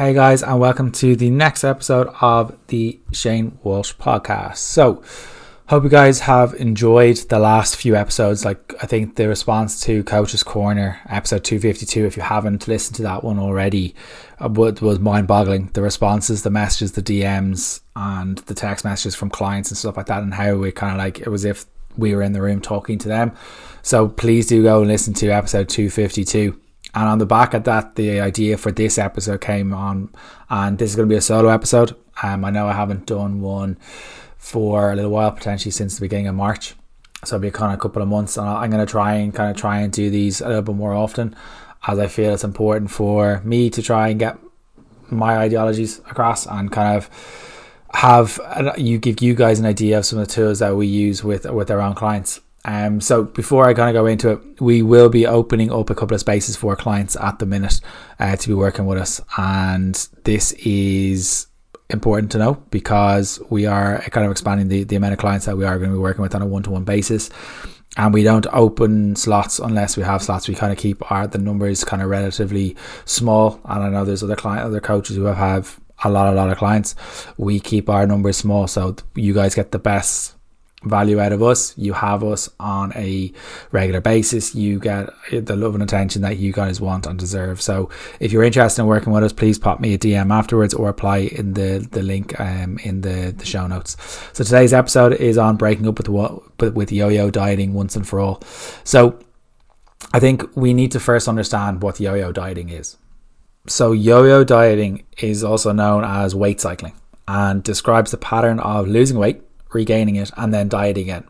Hey guys, and welcome to the next episode of the Shane Walsh podcast. So, hope you guys have enjoyed the last few episodes. Like, I think the response to Coach's Corner, episode 252, if you haven't listened to that one already, uh, was mind boggling. The responses, the messages, the DMs, and the text messages from clients and stuff like that, and how it kind of like it was if we were in the room talking to them. So, please do go and listen to episode 252 and on the back of that, the idea for this episode came on, and this is going to be a solo episode. Um, I know I haven't done one for a little while, potentially since the beginning of March. So it'll be kind of a couple of months, and I'm going to try and kind of try and do these a little bit more often, as I feel it's important for me to try and get my ideologies across and kind of have you give you guys an idea of some of the tools that we use with with our own clients um, so before I kind of go into it, we will be opening up a couple of spaces for clients at the minute uh, to be working with us, and this is important to know because we are kind of expanding the, the amount of clients that we are going to be working with on a one-to-one basis. And we don't open slots unless we have slots. We kind of keep our the numbers kind of relatively small. And i know there's other client other coaches who have, have a lot a lot of clients. We keep our numbers small so you guys get the best value out of us. You have us on a regular basis. You get the love and attention that you guys want and deserve. So if you're interested in working with us, please pop me a DM afterwards or apply in the, the link um, in the, the show notes. So today's episode is on breaking up with what with yo-yo dieting once and for all. So I think we need to first understand what yo-yo dieting is. So yo-yo dieting is also known as weight cycling and describes the pattern of losing weight regaining it, and then dieting again.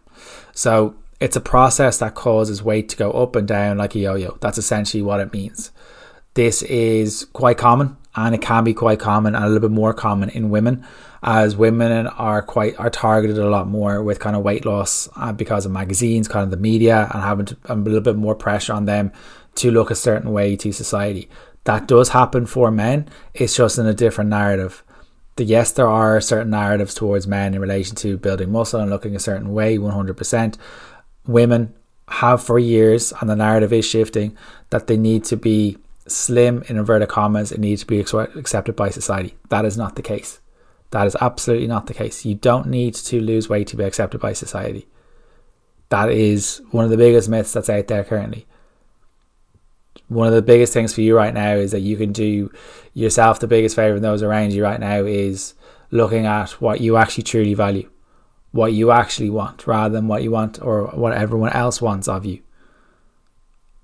So it's a process that causes weight to go up and down like a yo yo. That's essentially what it means. This is quite common and it can be quite common and a little bit more common in women as women are quite are targeted a lot more with kind of weight loss uh, because of magazines kind of the media and having to, a little bit more pressure on them to look a certain way to society that does happen for men it's just in a different narrative the yes, there are certain narratives towards men in relation to building muscle and looking a certain way, 100%. Women have for years, and the narrative is shifting, that they need to be slim, in inverted commas, it needs to be accepted by society. That is not the case. That is absolutely not the case. You don't need to lose weight to be accepted by society. That is one of the biggest myths that's out there currently one of the biggest things for you right now is that you can do yourself the biggest favor and those around you right now is looking at what you actually truly value, what you actually want, rather than what you want or what everyone else wants of you.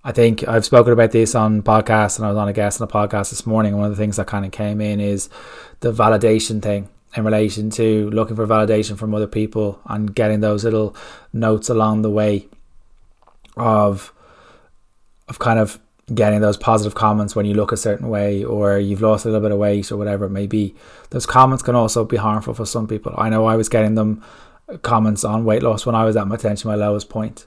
I think I've spoken about this on podcasts and I was on a guest on a podcast this morning. One of the things that kind of came in is the validation thing in relation to looking for validation from other people and getting those little notes along the way of of kind of getting those positive comments when you look a certain way or you've lost a little bit of weight or whatever it may be. Those comments can also be harmful for some people. I know I was getting them comments on weight loss when I was at my tension, my lowest point.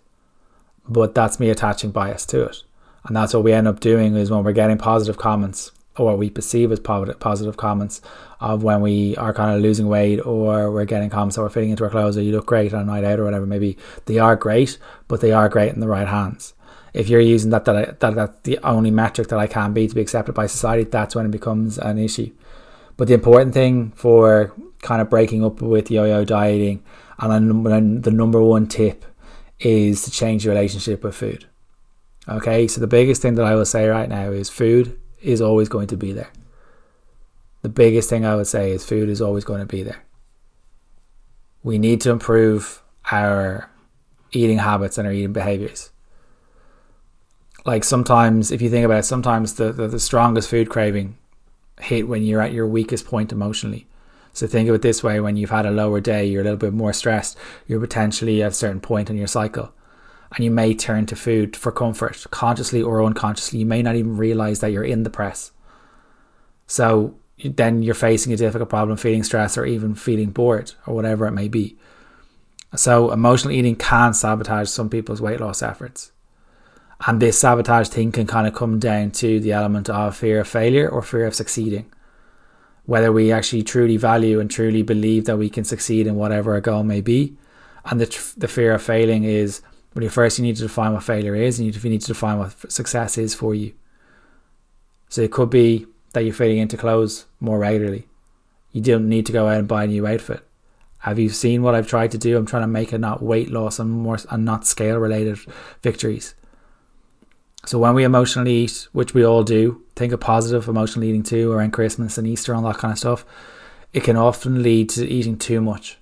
But that's me attaching bias to it. And that's what we end up doing is when we're getting positive comments or what we perceive as positive comments of when we are kind of losing weight or we're getting comments that we're fitting into our clothes or you look great on a night out or whatever maybe they are great but they are great in the right hands if you're using that that, I, that that's the only metric that I can be to be accepted by society, that's when it becomes an issue. But the important thing for kind of breaking up with yo-yo dieting, and the number one tip is to change your relationship with food. Okay, so the biggest thing that I will say right now is food is always going to be there. The biggest thing I would say is food is always going to be there. We need to improve our eating habits and our eating behaviors like sometimes if you think about it sometimes the, the, the strongest food craving hit when you're at your weakest point emotionally. So think of it this way when you've had a lower day you're a little bit more stressed you're potentially at a certain point in your cycle and you may turn to food for comfort consciously or unconsciously. You may not even realize that you're in the press. So then you're facing a difficult problem feeling stressed or even feeling bored or whatever it may be. So emotional eating can sabotage some people's weight loss efforts and this sabotage thing can kind of come down to the element of fear of failure or fear of succeeding. Whether we actually truly value and truly believe that we can succeed in whatever our goal may be. And the, the fear of failing is when you first you need to define what failure is and you need to define what success is for you. So it could be that you're fitting into clothes more regularly. You don't need to go out and buy a new outfit. Have you seen what I've tried to do? I'm trying to make it not weight loss and more and not scale related victories. So when we emotionally eat, which we all do, think of positive emotional eating too, around Christmas and Easter and that kind of stuff, it can often lead to eating too much,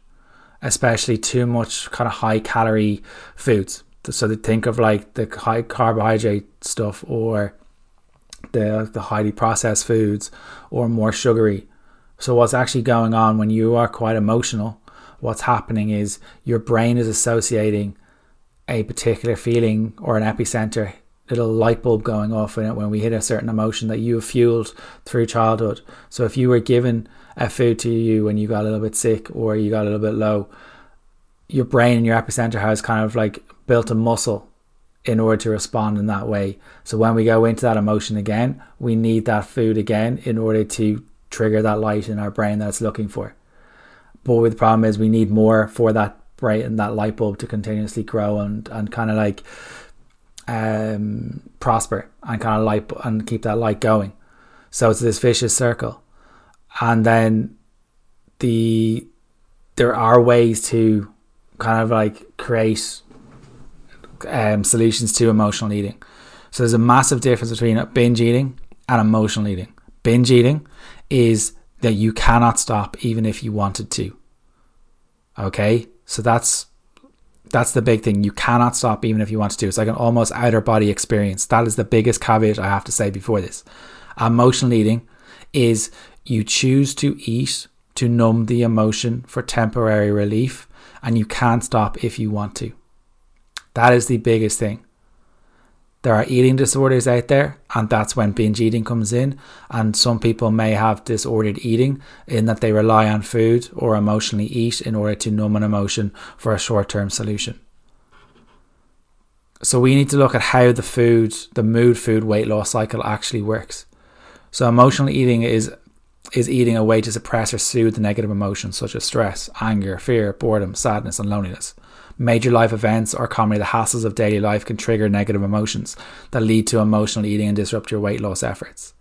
especially too much kind of high calorie foods. So they think of like the high carbohydrate stuff or the the highly processed foods or more sugary. So what's actually going on when you are quite emotional what's happening is your brain is associating a particular feeling or an epicenter little light bulb going off when we hit a certain emotion that you have fueled through childhood. So if you were given a food to you when you got a little bit sick or you got a little bit low, your brain and your epicenter has kind of like built a muscle in order to respond in that way. So when we go into that emotion again, we need that food again in order to trigger that light in our brain that it's looking for. But the problem is we need more for that bright and that light bulb to continuously grow and, and kind of like um, prosper and kind of light and keep that light going. So it's this vicious circle. And then the there are ways to kind of like create um, solutions to emotional eating. So there's a massive difference between binge eating and emotional eating. Binge eating is that you cannot stop even if you wanted to. Okay? So that's that's the big thing. You cannot stop even if you want to. It's like an almost outer body experience. That is the biggest caveat I have to say before this. Emotional eating is you choose to eat to numb the emotion for temporary relief, and you can't stop if you want to. That is the biggest thing. There are eating disorders out there, and that's when binge eating comes in. And some people may have disordered eating in that they rely on food or emotionally eat in order to numb an emotion for a short term solution. So we need to look at how the food, the mood food weight loss cycle actually works. So emotional eating is is eating a way to suppress or soothe the negative emotions such as stress, anger, fear, boredom, sadness, and loneliness. Major life events or commonly the hassles of daily life can trigger negative emotions that lead to emotional eating and disrupt your weight loss efforts.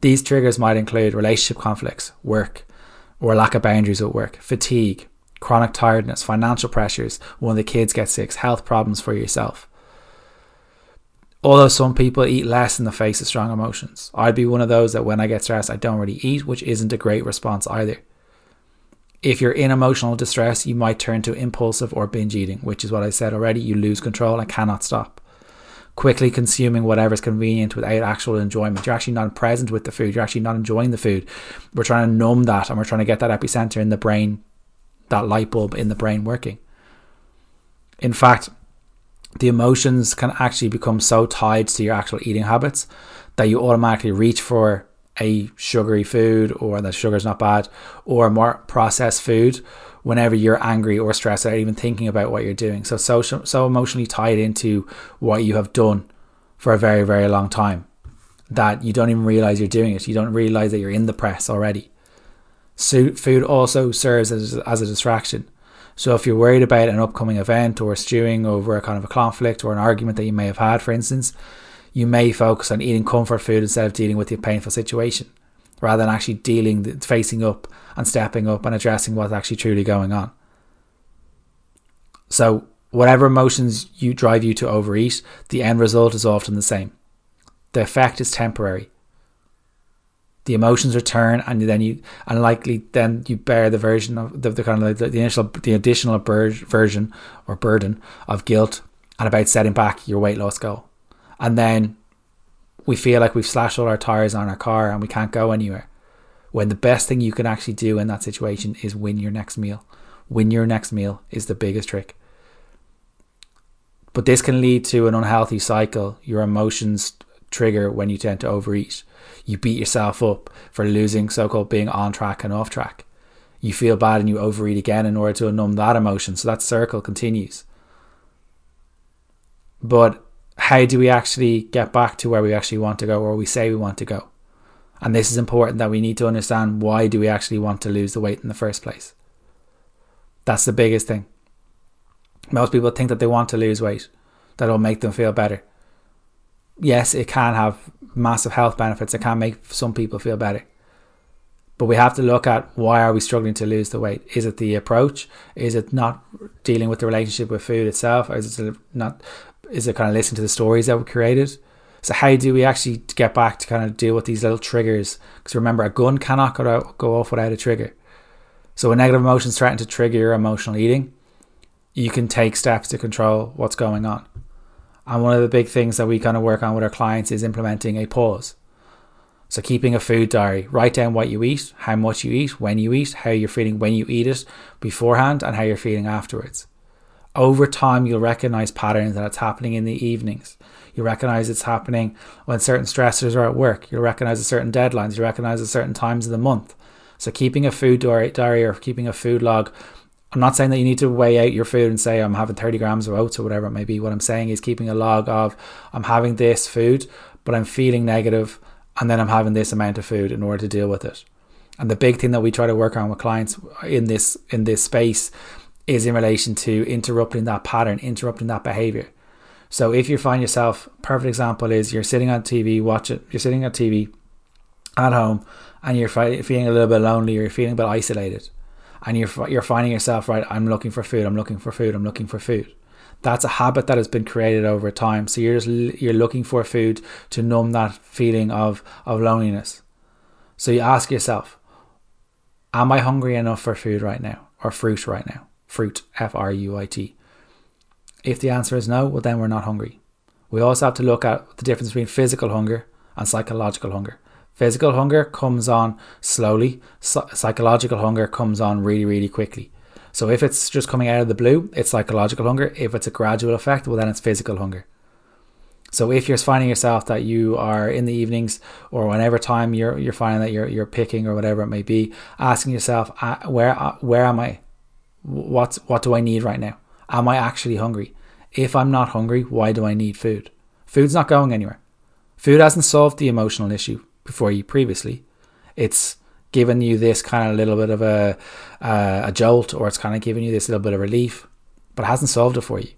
These triggers might include relationship conflicts, work, or lack of boundaries at work, fatigue, chronic tiredness, financial pressures, when the kids get sick, health problems for yourself. Although some people eat less in the face of strong emotions, I'd be one of those that when I get stressed, I don't really eat, which isn't a great response either. If you're in emotional distress, you might turn to impulsive or binge eating, which is what I said already. You lose control and cannot stop. Quickly consuming whatever's convenient without actual enjoyment. You're actually not present with the food. You're actually not enjoying the food. We're trying to numb that and we're trying to get that epicenter in the brain, that light bulb in the brain working. In fact, the emotions can actually become so tied to your actual eating habits that you automatically reach for a sugary food or that sugar's not bad or more processed food whenever you're angry or stressed out even thinking about what you're doing. So so so emotionally tied into what you have done for a very very long time that you don't even realize you're doing it. You don't realize that you're in the press already. So food also serves as, as a distraction. So if you're worried about an upcoming event or stewing over a kind of a conflict or an argument that you may have had for instance you may focus on eating comfort food instead of dealing with your painful situation, rather than actually dealing, facing up and stepping up and addressing what's actually truly going on. So, whatever emotions you drive you to overeat, the end result is often the same. The effect is temporary. The emotions return, and then you, and likely then you bear the version of the, the kind of the, the initial, the additional bur- version or burden of guilt and about setting back your weight loss goal and then we feel like we've slashed all our tires on our car and we can't go anywhere. When the best thing you can actually do in that situation is win your next meal. Win your next meal is the biggest trick. But this can lead to an unhealthy cycle. Your emotions trigger when you tend to overeat. You beat yourself up for losing so called being on track and off track. You feel bad and you overeat again in order to numb that emotion. So that circle continues. But how do we actually get back to where we actually want to go or we say we want to go? And this is important that we need to understand why do we actually want to lose the weight in the first place? That's the biggest thing. Most people think that they want to lose weight, that will make them feel better. Yes, it can have massive health benefits. It can make some people feel better. But we have to look at why are we struggling to lose the weight? Is it the approach? Is it not dealing with the relationship with food itself? Or is it not? Is it kind of listen to the stories that we created? So how do we actually get back to kind of deal with these little triggers? Because remember, a gun cannot go out, go off without a trigger. So when negative emotions threaten to trigger your emotional eating, you can take steps to control what's going on. And one of the big things that we kind of work on with our clients is implementing a pause. So keeping a food diary, write down what you eat, how much you eat, when you eat, how you're feeling when you eat it beforehand, and how you're feeling afterwards. Over time, you'll recognize patterns that it's happening in the evenings. You recognize it's happening when certain stressors are at work. You'll recognize at certain deadlines. You recognize at certain times of the month. So keeping a food diary or keeping a food log I'm not saying that you need to weigh out your food and say I'm having 30 grams of oats or whatever it may be. What I'm saying is keeping a log of I'm having this food, but I'm feeling negative, and then I'm having this amount of food in order to deal with it. And the big thing that we try to work on with clients in this in this space is in relation to interrupting that pattern, interrupting that behavior. So if you find yourself, perfect example is you're sitting on TV, watch it. You're sitting on TV at home, and you're feeling a little bit lonely, you're feeling a bit isolated and you're you're finding yourself right. I'm looking for food. I'm looking for food. I'm looking for food. That's a habit that has been created over time. So you're just you're looking for food to numb that feeling of of loneliness. So you ask yourself, Am I hungry enough for food right now, or fruit right now? Fruit, F R U I T. If the answer is no, well then we're not hungry. We also have to look at the difference between physical hunger and psychological hunger. Physical hunger comes on slowly, psychological hunger comes on really, really quickly. So if it's just coming out of the blue, it's psychological hunger. If it's a gradual effect, well, then it's physical hunger. So if you're finding yourself that you are in the evenings or whenever time you're you're finding that you're you're picking or whatever it may be, asking yourself, uh, where where am I? What's what do I need right now? Am I actually hungry? If I'm not hungry, why do I need food? Food's not going anywhere. Food hasn't solved the emotional issue before you previously. It's given you this kind of little bit of a uh, a jolt, or it's kind of giving you this little bit of relief, but it hasn't solved it for you.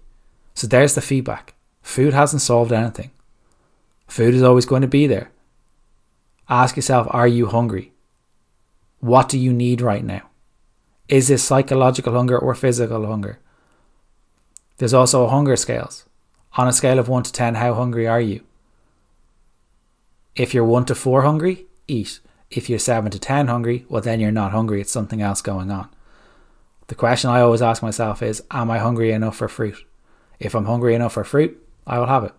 So there's the feedback. Food hasn't solved anything. Food is always going to be there. Ask yourself, are you hungry? What do you need right now? Is this psychological hunger or physical hunger? There's also hunger scales. On a scale of 1 to 10, how hungry are you? If you're 1 to 4 hungry, eat. If you're 7 to 10 hungry, well, then you're not hungry. It's something else going on. The question I always ask myself is Am I hungry enough for fruit? If I'm hungry enough for fruit, I will have it.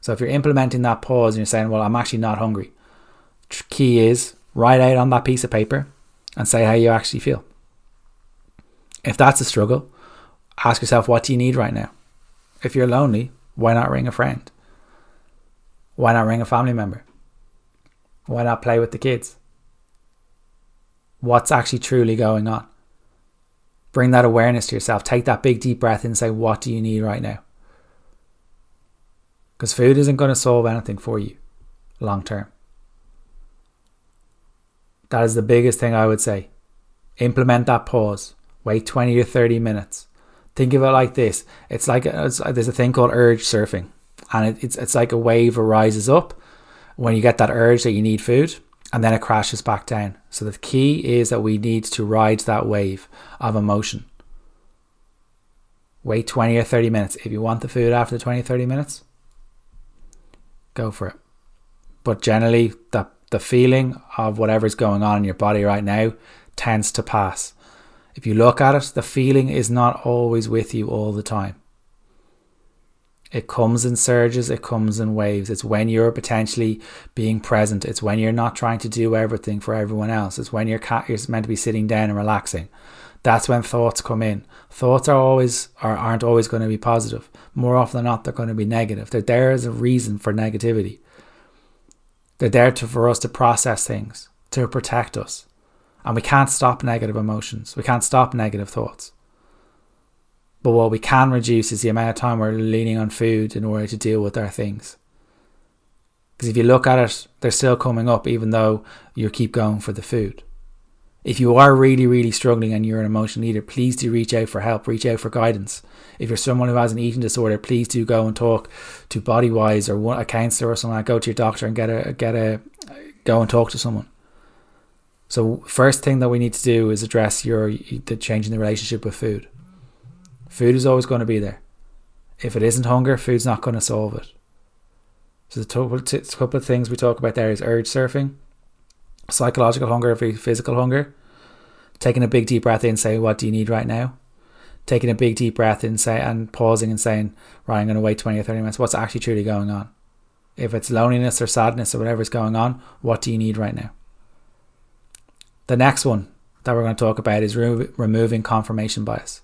So if you're implementing that pause and you're saying, Well, I'm actually not hungry, key is write out on that piece of paper and say how you actually feel. If that's a struggle, ask yourself, What do you need right now? If you're lonely, why not ring a friend? Why not ring a family member? Why not play with the kids? What's actually truly going on? Bring that awareness to yourself. Take that big deep breath and say, What do you need right now? Because food isn't going to solve anything for you long term. That is the biggest thing I would say. Implement that pause. Wait 20 or 30 minutes. Think of it like this it's like it's, there's a thing called urge surfing, and it, it's, it's like a wave rises up when you get that urge that you need food and then it crashes back down. So the key is that we need to ride that wave of emotion. Wait 20 or 30 minutes. If you want the food after the 20 or 30 minutes, go for it. But generally, the, the feeling of whatever's going on in your body right now tends to pass. If you look at it, the feeling is not always with you all the time. It comes in surges, it comes in waves. It's when you're potentially being present. It's when you're not trying to do everything for everyone else. It's when you're, meant to be sitting down and relaxing. That's when thoughts come in. Thoughts are always or aren't always going to be positive. More often than not, they're going to be negative. They're there as a reason for negativity. They're there to, for us to process things, to protect us. And we can't stop negative emotions. We can't stop negative thoughts. But what we can reduce is the amount of time we're leaning on food in order to deal with our things. Because if you look at it, they're still coming up even though you keep going for the food. If you are really, really struggling and you're an emotional eater, please do reach out for help, reach out for guidance. If you're someone who has an eating disorder, please do go and talk to Bodywhys or a counselor or something. Like go to your doctor and get a get a go and talk to someone. So first thing that we need to do is address your the change in the relationship with food. Food is always going to be there. If it isn't hunger, food's not going to solve it. So the couple of things we talk about there is urge surfing, psychological hunger, physical hunger, taking a big deep breath in, saying, "What do you need right now?" Taking a big deep breath in, say, and pausing and saying, "Right, I'm going to wait twenty or thirty minutes. What's actually truly going on? If it's loneliness or sadness or whatever is going on, what do you need right now?" The next one that we're going to talk about is re- removing confirmation bias.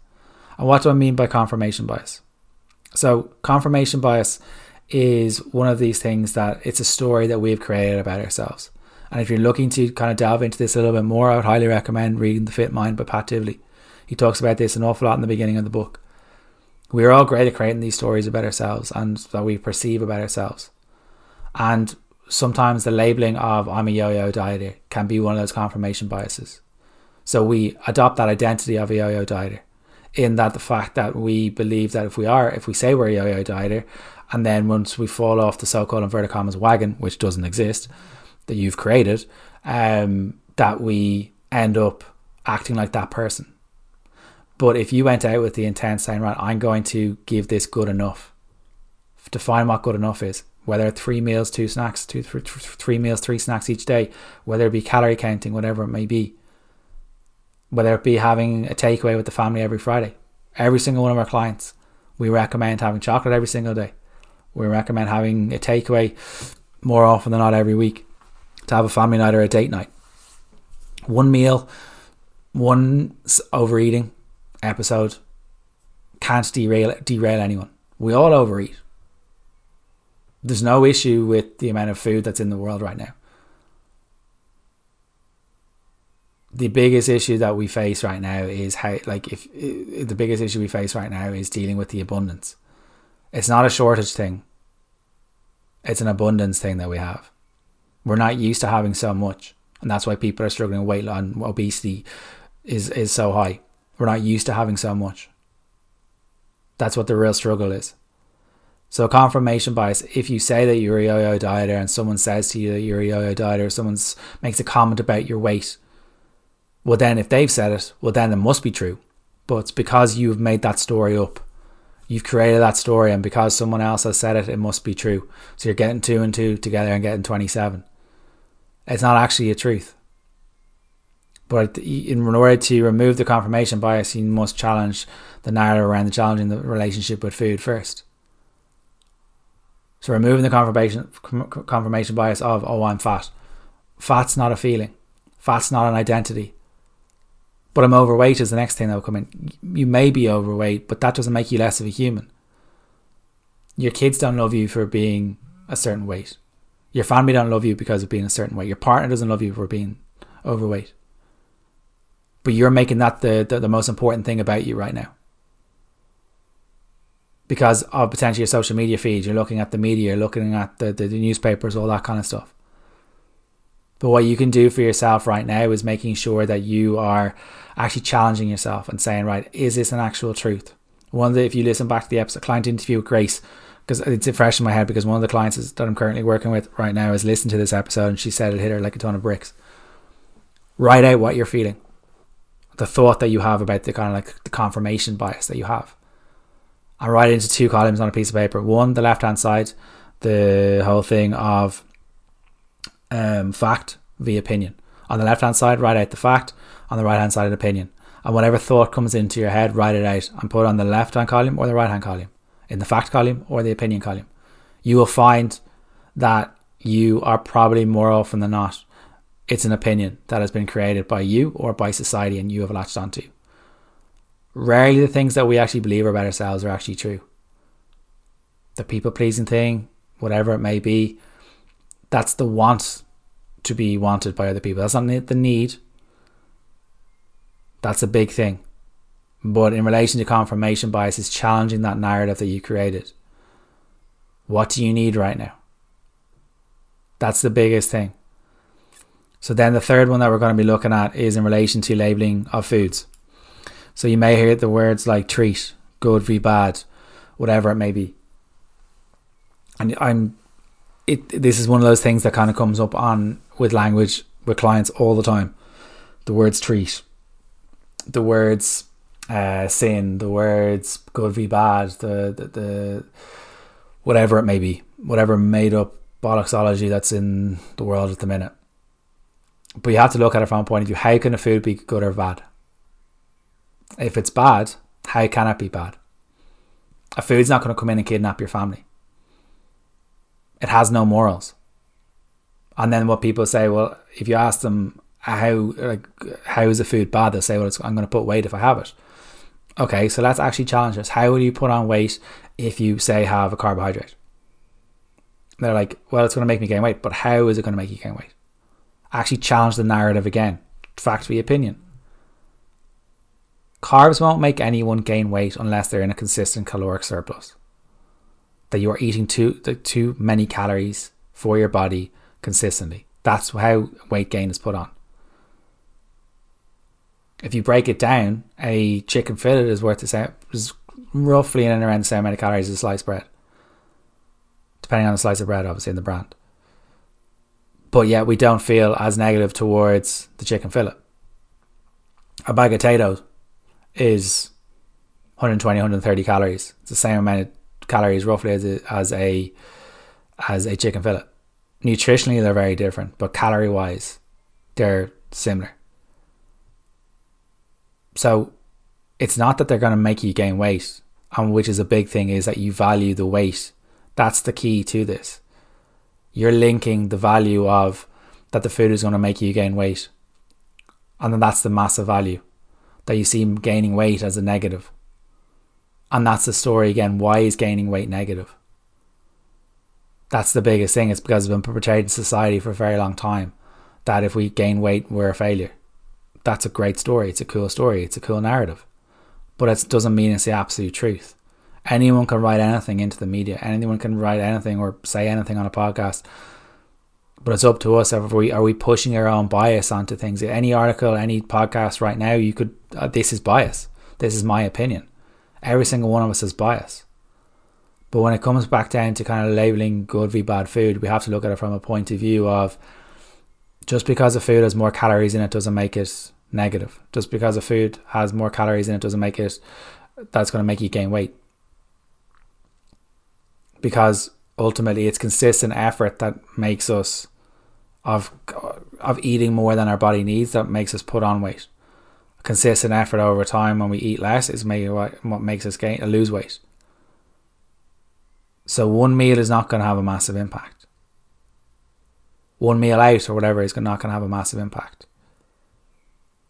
And what do I mean by confirmation bias? So, confirmation bias is one of these things that it's a story that we've created about ourselves. And if you're looking to kind of delve into this a little bit more, I would highly recommend reading The Fit Mind by Pat Divilly. He talks about this an awful lot in the beginning of the book. We're all great at creating these stories about ourselves and that we perceive about ourselves. And sometimes the labeling of I'm a yo-yo dieter can be one of those confirmation biases. So we adopt that identity of a yo-yo dieter in that the fact that we believe that if we are, if we say we're a yo-yo dieter, and then once we fall off the so-called inverted commas wagon, which doesn't exist, that you've created, um, that we end up acting like that person. But if you went out with the intent saying, right, I'm going to give this good enough, define what good enough is, whether three meals, two snacks, two, th- three meals, three snacks each day, whether it be calorie counting, whatever it may be, whether it be having a takeaway with the family every Friday. Every single one of our clients, we recommend having chocolate every single day. We recommend having a takeaway more often than not every week to have a family night or a date night. One meal, one overeating episode can't derail derail anyone. We all overeat. There's no issue with the amount of food that's in the world right now. The biggest issue that we face right now is how, like, if, if the biggest issue we face right now is dealing with the abundance. It's not a shortage thing. It's an abundance thing that we have. We're not used to having so much, and that's why people are struggling with weight loss. and Obesity is is so high. We're not used to having so much. That's what the real struggle is. So confirmation bias. If you say that you're a yo-yo dieter and someone says to you that you're a yo-yo dieter, someone makes a comment about your weight, well then if they've said it, well then it must be true. But because you've made that story up you've created that story, and because someone else has said it, it must be true. So you're getting two and two together and getting 27. It's not actually a truth. But in order to remove the confirmation bias, you must challenge the narrative around the challenging the relationship with food first. So removing the confirmation confirmation bias of oh I'm fat. Fat's not a feeling. Fat's not an identity. But I'm overweight is the next thing that will come in. You may be overweight, but that doesn't make you less of a human. Your kids don't love you for being a certain weight. Your family don't love you because of being a certain weight. Your partner doesn't love you for being overweight. But you're making that the, the, the most important thing about you right now. Because of potentially your social media feed, you're looking at the media, you're looking at the, the, the newspapers, all that kind of stuff. But what you can do for yourself right now is making sure that you are actually challenging yourself and saying, right, is this an actual truth? One that if you listen back to the episode, client interview with Grace, because it's fresh in my head because one of the clients that I'm currently working with right now has listened to this episode and she said it hit her like a ton of bricks. Write out what you're feeling, the thought that you have about the kind of like the confirmation bias that you have. And write into two columns on a piece of paper. One, the left hand side, the whole thing of um, fact via opinion. On the left hand side, write out the fact. On the right hand side, an opinion. And whatever thought comes into your head, write it out and put it on the left hand column or the right hand column, in the fact column or the opinion column. You will find that you are probably more often than not, it's an opinion that has been created by you or by society and you have latched onto. Rarely the things that we actually believe about ourselves are actually true. The people pleasing thing, whatever it may be, that's the want to be wanted by other people. That's not the need. That's a big thing. But in relation to confirmation bias, is challenging that narrative that you created. What do you need right now? That's the biggest thing. So then the third one that we're going to be looking at is in relation to labeling of foods. So you may hear the words like treat, good v bad, whatever it may be. And I'm it this is one of those things that kind of comes up on with language with clients all the time. The words treat, the words uh, sin, the words good v bad, the, the the whatever it may be, whatever made up bollocksology that's in the world at the minute. But you have to look at it from a point of view: how can a food be good or bad? If it's bad, how can it be bad? A food's not going to come in and kidnap your family. It has no morals. And then what people say, well, if you ask them how like how is the food bad, they'll say, well, I'm going to put weight if I have it. Okay, so let's actually challenge this. How will you put on weight if you say have a carbohydrate? They're like, well, it's going to make me gain weight, but how is it going to make you gain weight? Actually, challenge the narrative again. Fact Factory opinion. Carbs won't make anyone gain weight unless they're in a consistent caloric surplus. That you are eating too too many calories for your body consistently. That's how weight gain is put on. If you break it down, a chicken fillet is worth the same, is roughly in and around the same amount of calories as a sliced bread, depending on the slice of bread, obviously, in the brand. But yet, we don't feel as negative towards the chicken fillet. A bag of potatoes is 120, 130 calories. It's the same amount of calories roughly as a, as a as a chicken fillet. Nutritionally, they're very different, but calorie wise, they're similar. So it's not that they're going to make you gain weight, and which is a big thing, is that you value the weight. That's the key to this. You're linking the value of that the food is going to make you gain weight. And then that's the massive value that you see gaining weight as a negative. And that's the story again. Why is gaining weight negative? That's the biggest thing. It's because it's been perpetrated in society for a very long time that if we gain weight, we're a failure. That's a great story. It's a cool story. It's a cool narrative. But it doesn't mean it's the absolute truth. Anyone can write anything into the media. Anyone can write anything or say anything on a podcast but it's up to us. Are we are we pushing our own bias onto things? Any article, any podcast right now, you could. Uh, this is bias. This is my opinion. Every single one of us is bias. But when it comes back down to kind of labeling good v bad food, we have to look at it from a point of view of just because a food has more calories in it doesn't make it negative. Just because a food has more calories in it doesn't make it that's going to make you gain weight. Because ultimately it's consistent effort that makes us of of eating more than our body needs that makes us put on weight. Consistent effort over time when we eat less is what, makes us gain lose weight. So one meal is not going to have a massive impact. One meal out or whatever is not going to have a massive impact.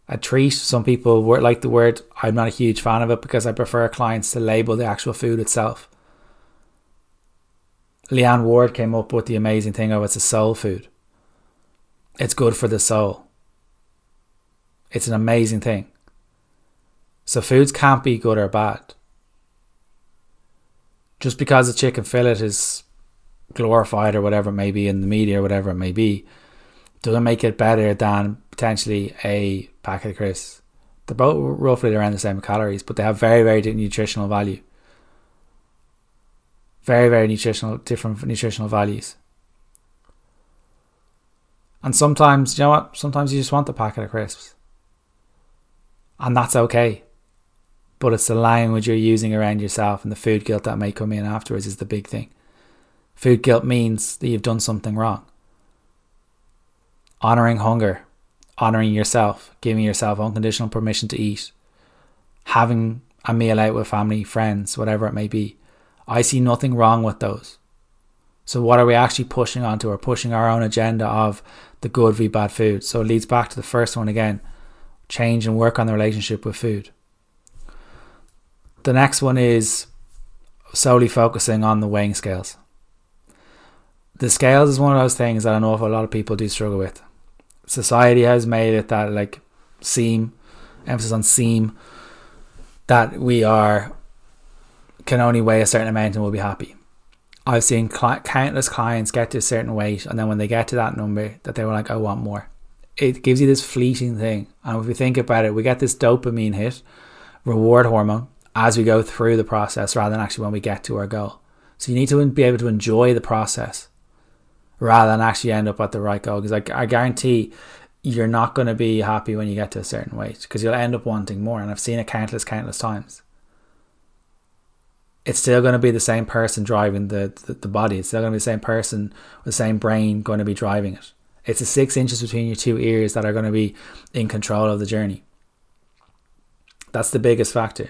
A treat, some people like the word. I'm not a huge fan of it because I prefer clients to label the actual food itself. Leanne Ward came up with the amazing thing of it's a soul food. It's good for the soul. It's an amazing thing. So foods can't be good or bad. Just because a chicken fillet is glorified or whatever it may be in the media or whatever it may be, doesn't make it better than potentially a packet of crisps. They're both roughly around the same calories, but they have very, very different nutritional value. Very, very nutritional, different nutritional values. And sometimes, you know what? Sometimes you just want the packet of crisps. And that's okay. But it's the language you're using around yourself and the food guilt that may come in afterwards is the big thing. Food guilt means that you've done something wrong. Honoring hunger, honoring yourself, giving yourself unconditional permission to eat, having a meal out with family, friends, whatever it may be. I see nothing wrong with those. So, what are we actually pushing onto? We're pushing our own agenda of the good v bad food. So, it leads back to the first one again change and work on the relationship with food. The next one is solely focusing on the weighing scales. The scales is one of those things that I know a lot of people do struggle with. Society has made it that, like, seem, emphasis on seem, that we are can only weigh a certain amount and we'll be happy. I've seen countless clients get to a certain weight, and then when they get to that number, that they were like, "I want more." it gives you this fleeting thing. And if we think about it, we get this dopamine hit, reward hormone, as we go through the process rather than actually when we get to our goal. So you need to be able to enjoy the process rather than actually end up at the right goal. Because I guarantee you're not going to be happy when you get to a certain weight because you'll end up wanting more. And I've seen it countless, countless times. It's still going to be the same person driving the, the, the body. It's still going to be the same person with the same brain going to be driving it. It's the six inches between your two ears that are going to be in control of the journey. That's the biggest factor.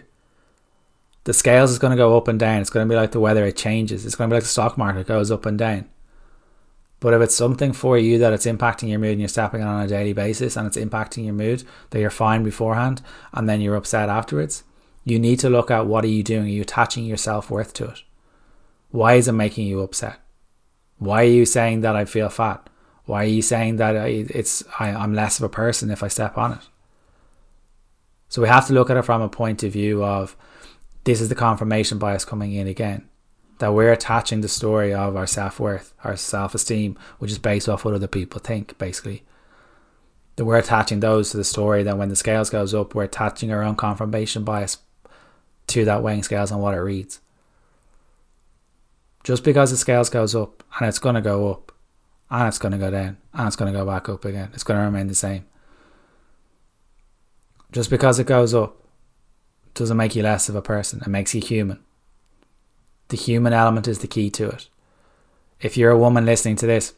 The scales is going to go up and down. It's going to be like the weather, it changes. It's going to be like the stock market goes up and down. But if it's something for you that it's impacting your mood and you're stepping on a daily basis and it's impacting your mood, that you're fine beforehand and then you're upset afterwards, you need to look at what are you doing? Are you attaching your self worth to it? Why is it making you upset? Why are you saying that I feel fat? Why are you saying that it's I, I'm less of a person if I step on it? So we have to look at it from a point of view of this is the confirmation bias coming in again that we're attaching the story of our self worth, our self esteem, which is based off what other people think, basically. That we're attaching those to the story. That when the scales goes up, we're attaching our own confirmation bias to that weighing scales and what it reads. Just because the scales goes up and it's going to go up and it's going to go down and it's going to go back up again, it's going to remain the same. Just because it goes up doesn't make you less of a person, it makes you human. The human element is the key to it. If you're a woman listening to this,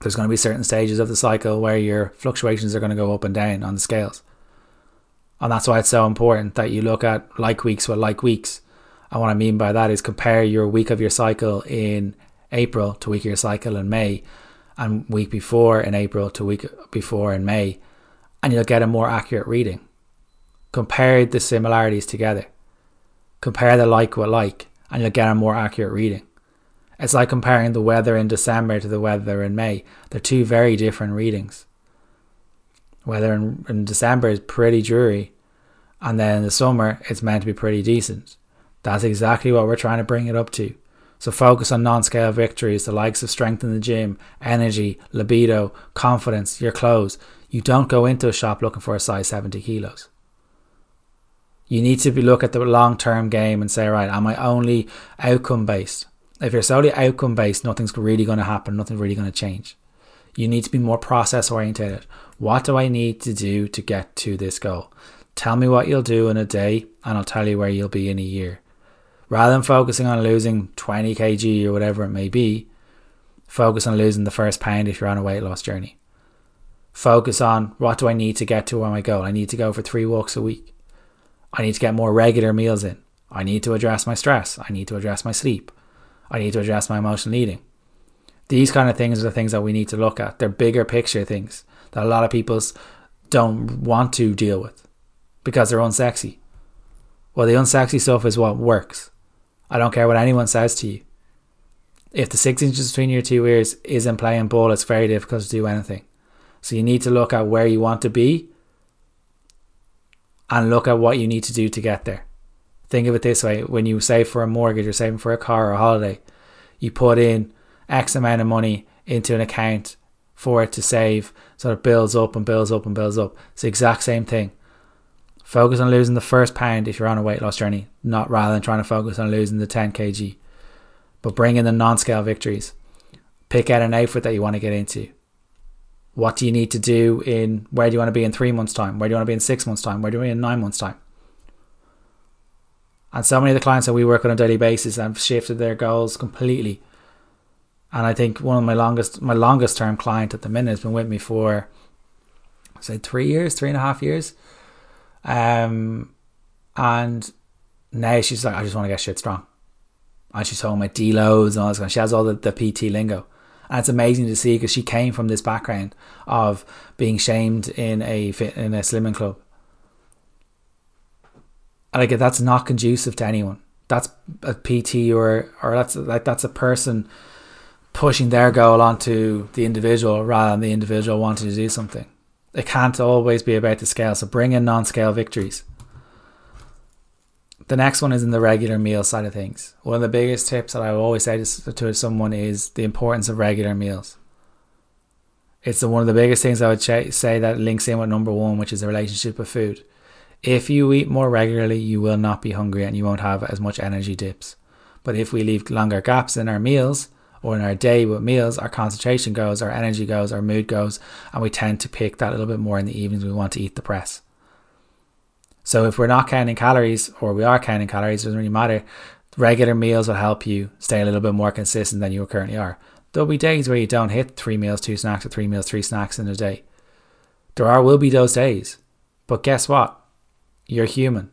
there's going to be certain stages of the cycle where your fluctuations are going to go up and down on the scales. And that's why it's so important that you look at like weeks with like weeks. And what I mean by that is compare your week of your cycle in April to week of your cycle in May, and week before in April to week before in May, and you'll get a more accurate reading. Compare the similarities together. Compare the like with like, and you'll get a more accurate reading. It's like comparing the weather in December to the weather in May. They're two very different readings. Weather in, in December is pretty dreary, and then in the summer it's meant to be pretty decent. That's exactly what we're trying to bring it up to. So focus on non-scale victories, the likes of strength in the gym, energy, libido, confidence, your clothes. You don't go into a shop looking for a size 70 kilos. You need to be look at the long-term game and say, right, am I only outcome based? If you're solely outcome based, nothing's really going to happen. Nothing's really going to change. You need to be more process oriented. What do I need to do to get to this goal? Tell me what you'll do in a day, and I'll tell you where you'll be in a year. Rather than focusing on losing 20 kg or whatever it may be, focus on losing the first pound if you're on a weight loss journey. Focus on what do I need to get to where my goal? I need to go for three walks a week. I need to get more regular meals in. I need to address my stress. I need to address my sleep. I need to address my emotional eating. These kind of things are the things that we need to look at. They're bigger picture things that a lot of people don't want to deal with because they're unsexy. Well, the unsexy stuff is what works. I don't care what anyone says to you. If the six inches between your two ears isn't playing ball, it's very difficult to do anything. So you need to look at where you want to be and look at what you need to do to get there. Think of it this way when you save for a mortgage or saving for a car or a holiday, you put in X amount of money into an account for it to save so it builds up and builds up and builds up. It's the exact same thing. Focus on losing the first pound if you're on a weight loss journey, not rather than trying to focus on losing the 10 kg. But bring in the non scale victories. Pick out an outfit that you want to get into. What do you need to do in where do you want to be in three months' time? Where do you want to be in six months' time? Where do you want to be in nine months' time? And so many of the clients that we work on a daily basis have shifted their goals completely. And I think one of my longest my longest term client at the minute has been with me for say three years, three and a half years um, and now she's like, I just want to get shit strong. And she's talking about deloads and all this kind of, She has all the, the PT lingo. And it's amazing to see because she came from this background of being shamed in a fit, in a slimming club. And like that's not conducive to anyone. That's a PT or or that's like that's a person pushing their goal onto the individual rather than the individual wanting to do something it can't always be about the scale. So bring in non scale victories. The next one is in the regular meal side of things. One of the biggest tips that I always say to, someone is the importance of regular meals. It's the, one of the biggest things I would say that links in with number one, which is the relationship with food. If you eat more regularly, you will not be hungry and you won't have as much energy dips. But if we leave longer gaps in our meals or in our day with meals, our concentration goes, our energy goes, our mood goes, and we tend to pick that a little bit more in the evenings. We want to eat the press. So if we're not counting calories or we are counting calories, it doesn't really matter. Regular meals will help you stay a little bit more consistent than you currently are. There'll be days where you don't hit three meals, two snacks, or three meals, three snacks in a day. There are will be those days. But guess what? You're human.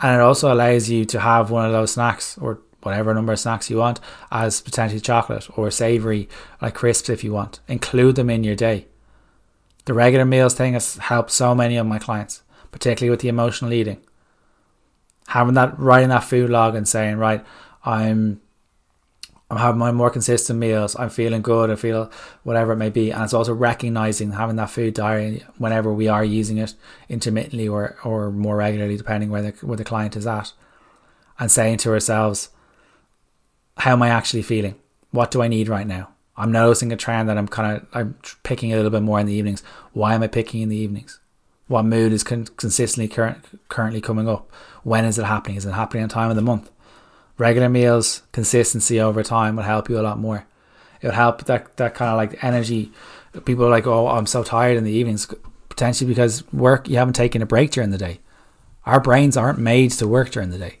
And it also allows you to have one of those snacks or whatever number of snacks you want as potentially chocolate or savory like crisps if you want. Include them in your day. The regular meals thing has helped so many of my clients, particularly with the emotional eating. Having that writing that food log and saying, right, I'm I'm having my more consistent meals. I'm feeling good. I feel whatever it may be. And it's also recognizing having that food diary whenever we are using it intermittently or, or more regularly, depending where the, where the client is at. And saying to ourselves, how am I actually feeling? What do I need right now? I'm noticing a trend that I'm kind of I'm picking a little bit more in the evenings. Why am I picking in the evenings? What mood is con- consistently current, currently coming up? When is it happening? Is it happening on time of the month? regular meals, consistency over time will help you a lot more. It'll help that that kind of like energy. People are like, "Oh, I'm so tired in the evenings," potentially because work you haven't taken a break during the day. Our brains aren't made to work during the day.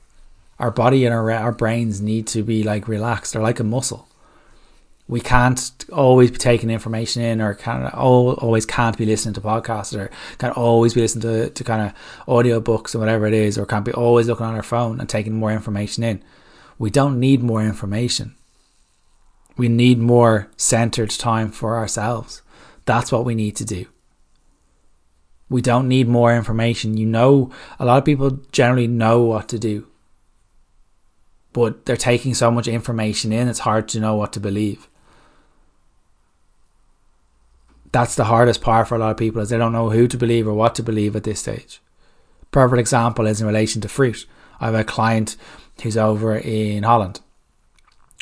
Our body and our our brains need to be like relaxed. They're like a muscle. We can't always be taking information in, or of always can't be listening to podcasts, or can't always be listening to to kind of audio books or whatever it is, or can't be always looking on our phone and taking more information in we don't need more information. We need more centered time for ourselves. That's what we need to do. We don't need more information. You know, a lot of people generally know what to do, but they're taking so much information in, it's hard to know what to believe. That's the hardest part for a lot of people is they don't know who to believe or what to believe at this stage. Perfect example is in relation to fruit. I have a client who's over in Holland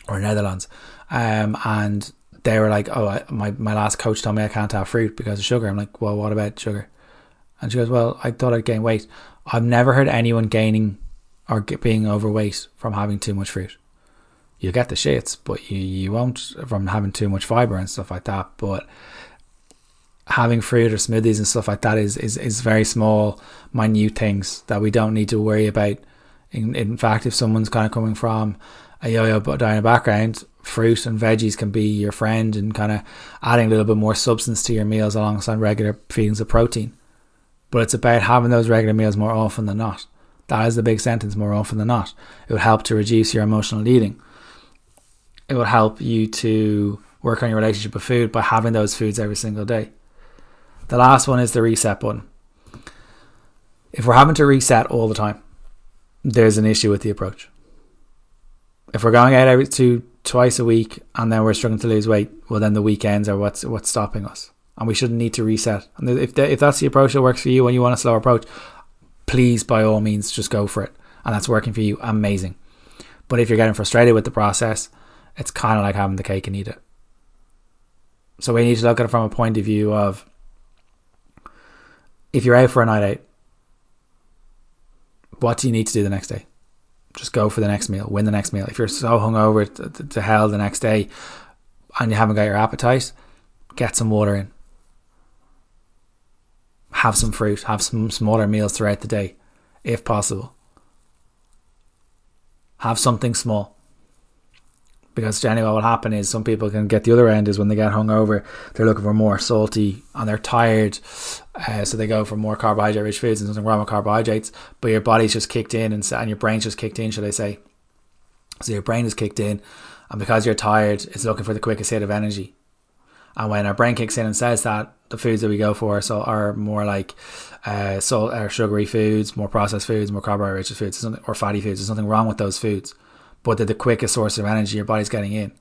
or Netherlands, um, and they were like, "Oh, I, my my last coach told me I can't have fruit because of sugar." I'm like, "Well, what about sugar?" And she goes, "Well, I thought I'd gain weight. I've never heard anyone gaining or being overweight from having too much fruit. You get the shits, but you you won't from having too much fiber and stuff like that. But having fruit or smoothies and stuff like that is is is very small, minute things that we don't need to worry about." In, in fact, if someone's kind of coming from a yo-yo diet background, fruit and veggies can be your friend and kind of adding a little bit more substance to your meals alongside regular feedings of protein. But it's about having those regular meals more often than not. That is the big sentence more often than not. It would help to reduce your emotional eating. It would help you to work on your relationship with food by having those foods every single day. The last one is the reset button. If we're having to reset all the time, there's an issue with the approach. If we're going out every two twice a week and then we're struggling to lose weight, well then the weekends are what's what's stopping us, and we shouldn't need to reset. And if the, if that's the approach that works for you and you want a slower approach, please by all means just go for it, and that's working for you, amazing. But if you're getting frustrated with the process, it's kind of like having the cake and eat it. So we need to look at it from a point of view of if you're out for a night out what do you need to do the next day? Just go for the next meal, win the next meal. If you're so hungover to, to, to hell the next day and you haven't got your appetite, get some water in. Have some fruit, have some smaller meals throughout the day, if possible. Have something small because generally what will happen is some people can get the other end is when they get hungover, they're looking for more salty and they're tired, uh, so they go for more carbohydrate rich foods and nothing wrong with carbohydrates, but your body's just kicked in and, and your brain's just kicked in, should I say? So your brain is kicked in, and because you're tired, it's looking for the quickest hit of energy. And when our brain kicks in and says that, the foods that we go for so are more like uh, salt or sugary foods, more processed foods, more carbohydrate rich foods, or fatty foods. There's nothing wrong with those foods but they're the quickest source of energy your body's getting in.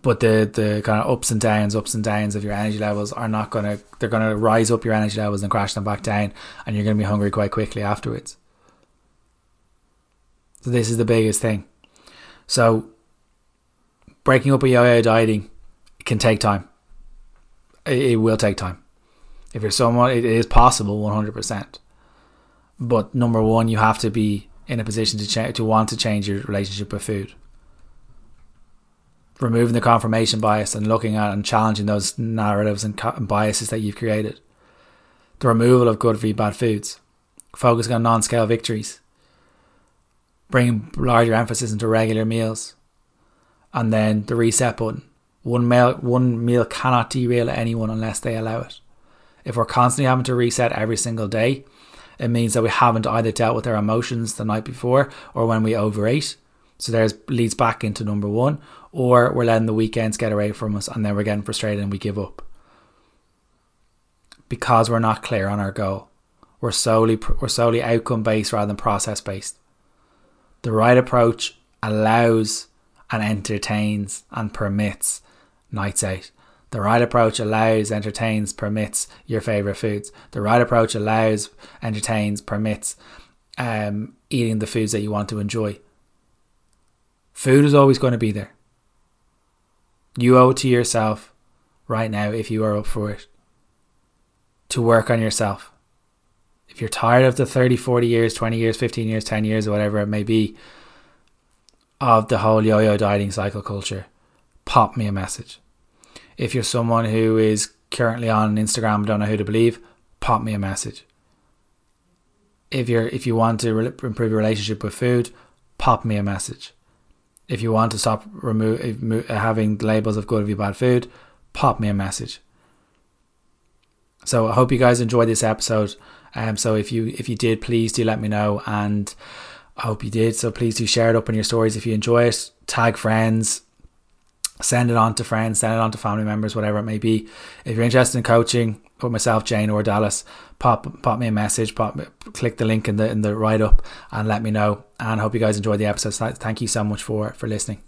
But the the kind of ups and downs, ups and downs of your energy levels are not gonna they're gonna rise up your energy levels and crash them back down, and you're gonna be hungry quite quickly afterwards. So this is the biggest thing. So breaking up a yo-yo dieting can take time. it, will take time. If you're someone, it is possible 100%. But number one, you have to be in a position to change, to want to change your relationship with food. Removing the confirmation bias and looking at and challenging those narratives and biases that you've created. The removal of good v bad foods. Focusing on non-scale victories. Bringing larger emphasis into regular meals. And then the reset button. One meal, one meal cannot derail anyone unless they allow it. If we're constantly having to reset every single day, it means that we haven't either dealt with our emotions the night before or when we overate. So there's leads back into number one, or we're letting the weekends get away from us and then we're getting frustrated and we give up because we're not clear on our goal. We're solely we're solely outcome based rather than process based. The right approach allows and entertains and permits nights out. The right approach allows, entertains, permits your favorite foods. The right approach allows, entertains, permits um, eating the foods that you want to enjoy. Food is always going to be there. You owe it to yourself right now if you are up for it to work on yourself. If you're tired of the 30, 40 years, 20 years, 15 years, 10 years, or whatever it may be, of the whole yo yo dieting cycle culture, pop me a message. If you're someone who is currently on Instagram, don't know who to believe, pop me a message. If you're if you want to re- improve your relationship with food, pop me a message. If you want to stop remove having labels of good or bad food, pop me a message. So I hope you guys enjoyed this episode. Um, so if you if you did, please do let me know, and I hope you did. So please do share it up in your stories if you enjoy it. Tag friends, send it on to friends, send it on to family members, whatever it may be. If you're interested in coaching with myself, Jane or Dallas, pop pop me a message, pop click the link in the in the write up, and let me know. And hope you guys enjoyed the episode. Thank you so much for for listening.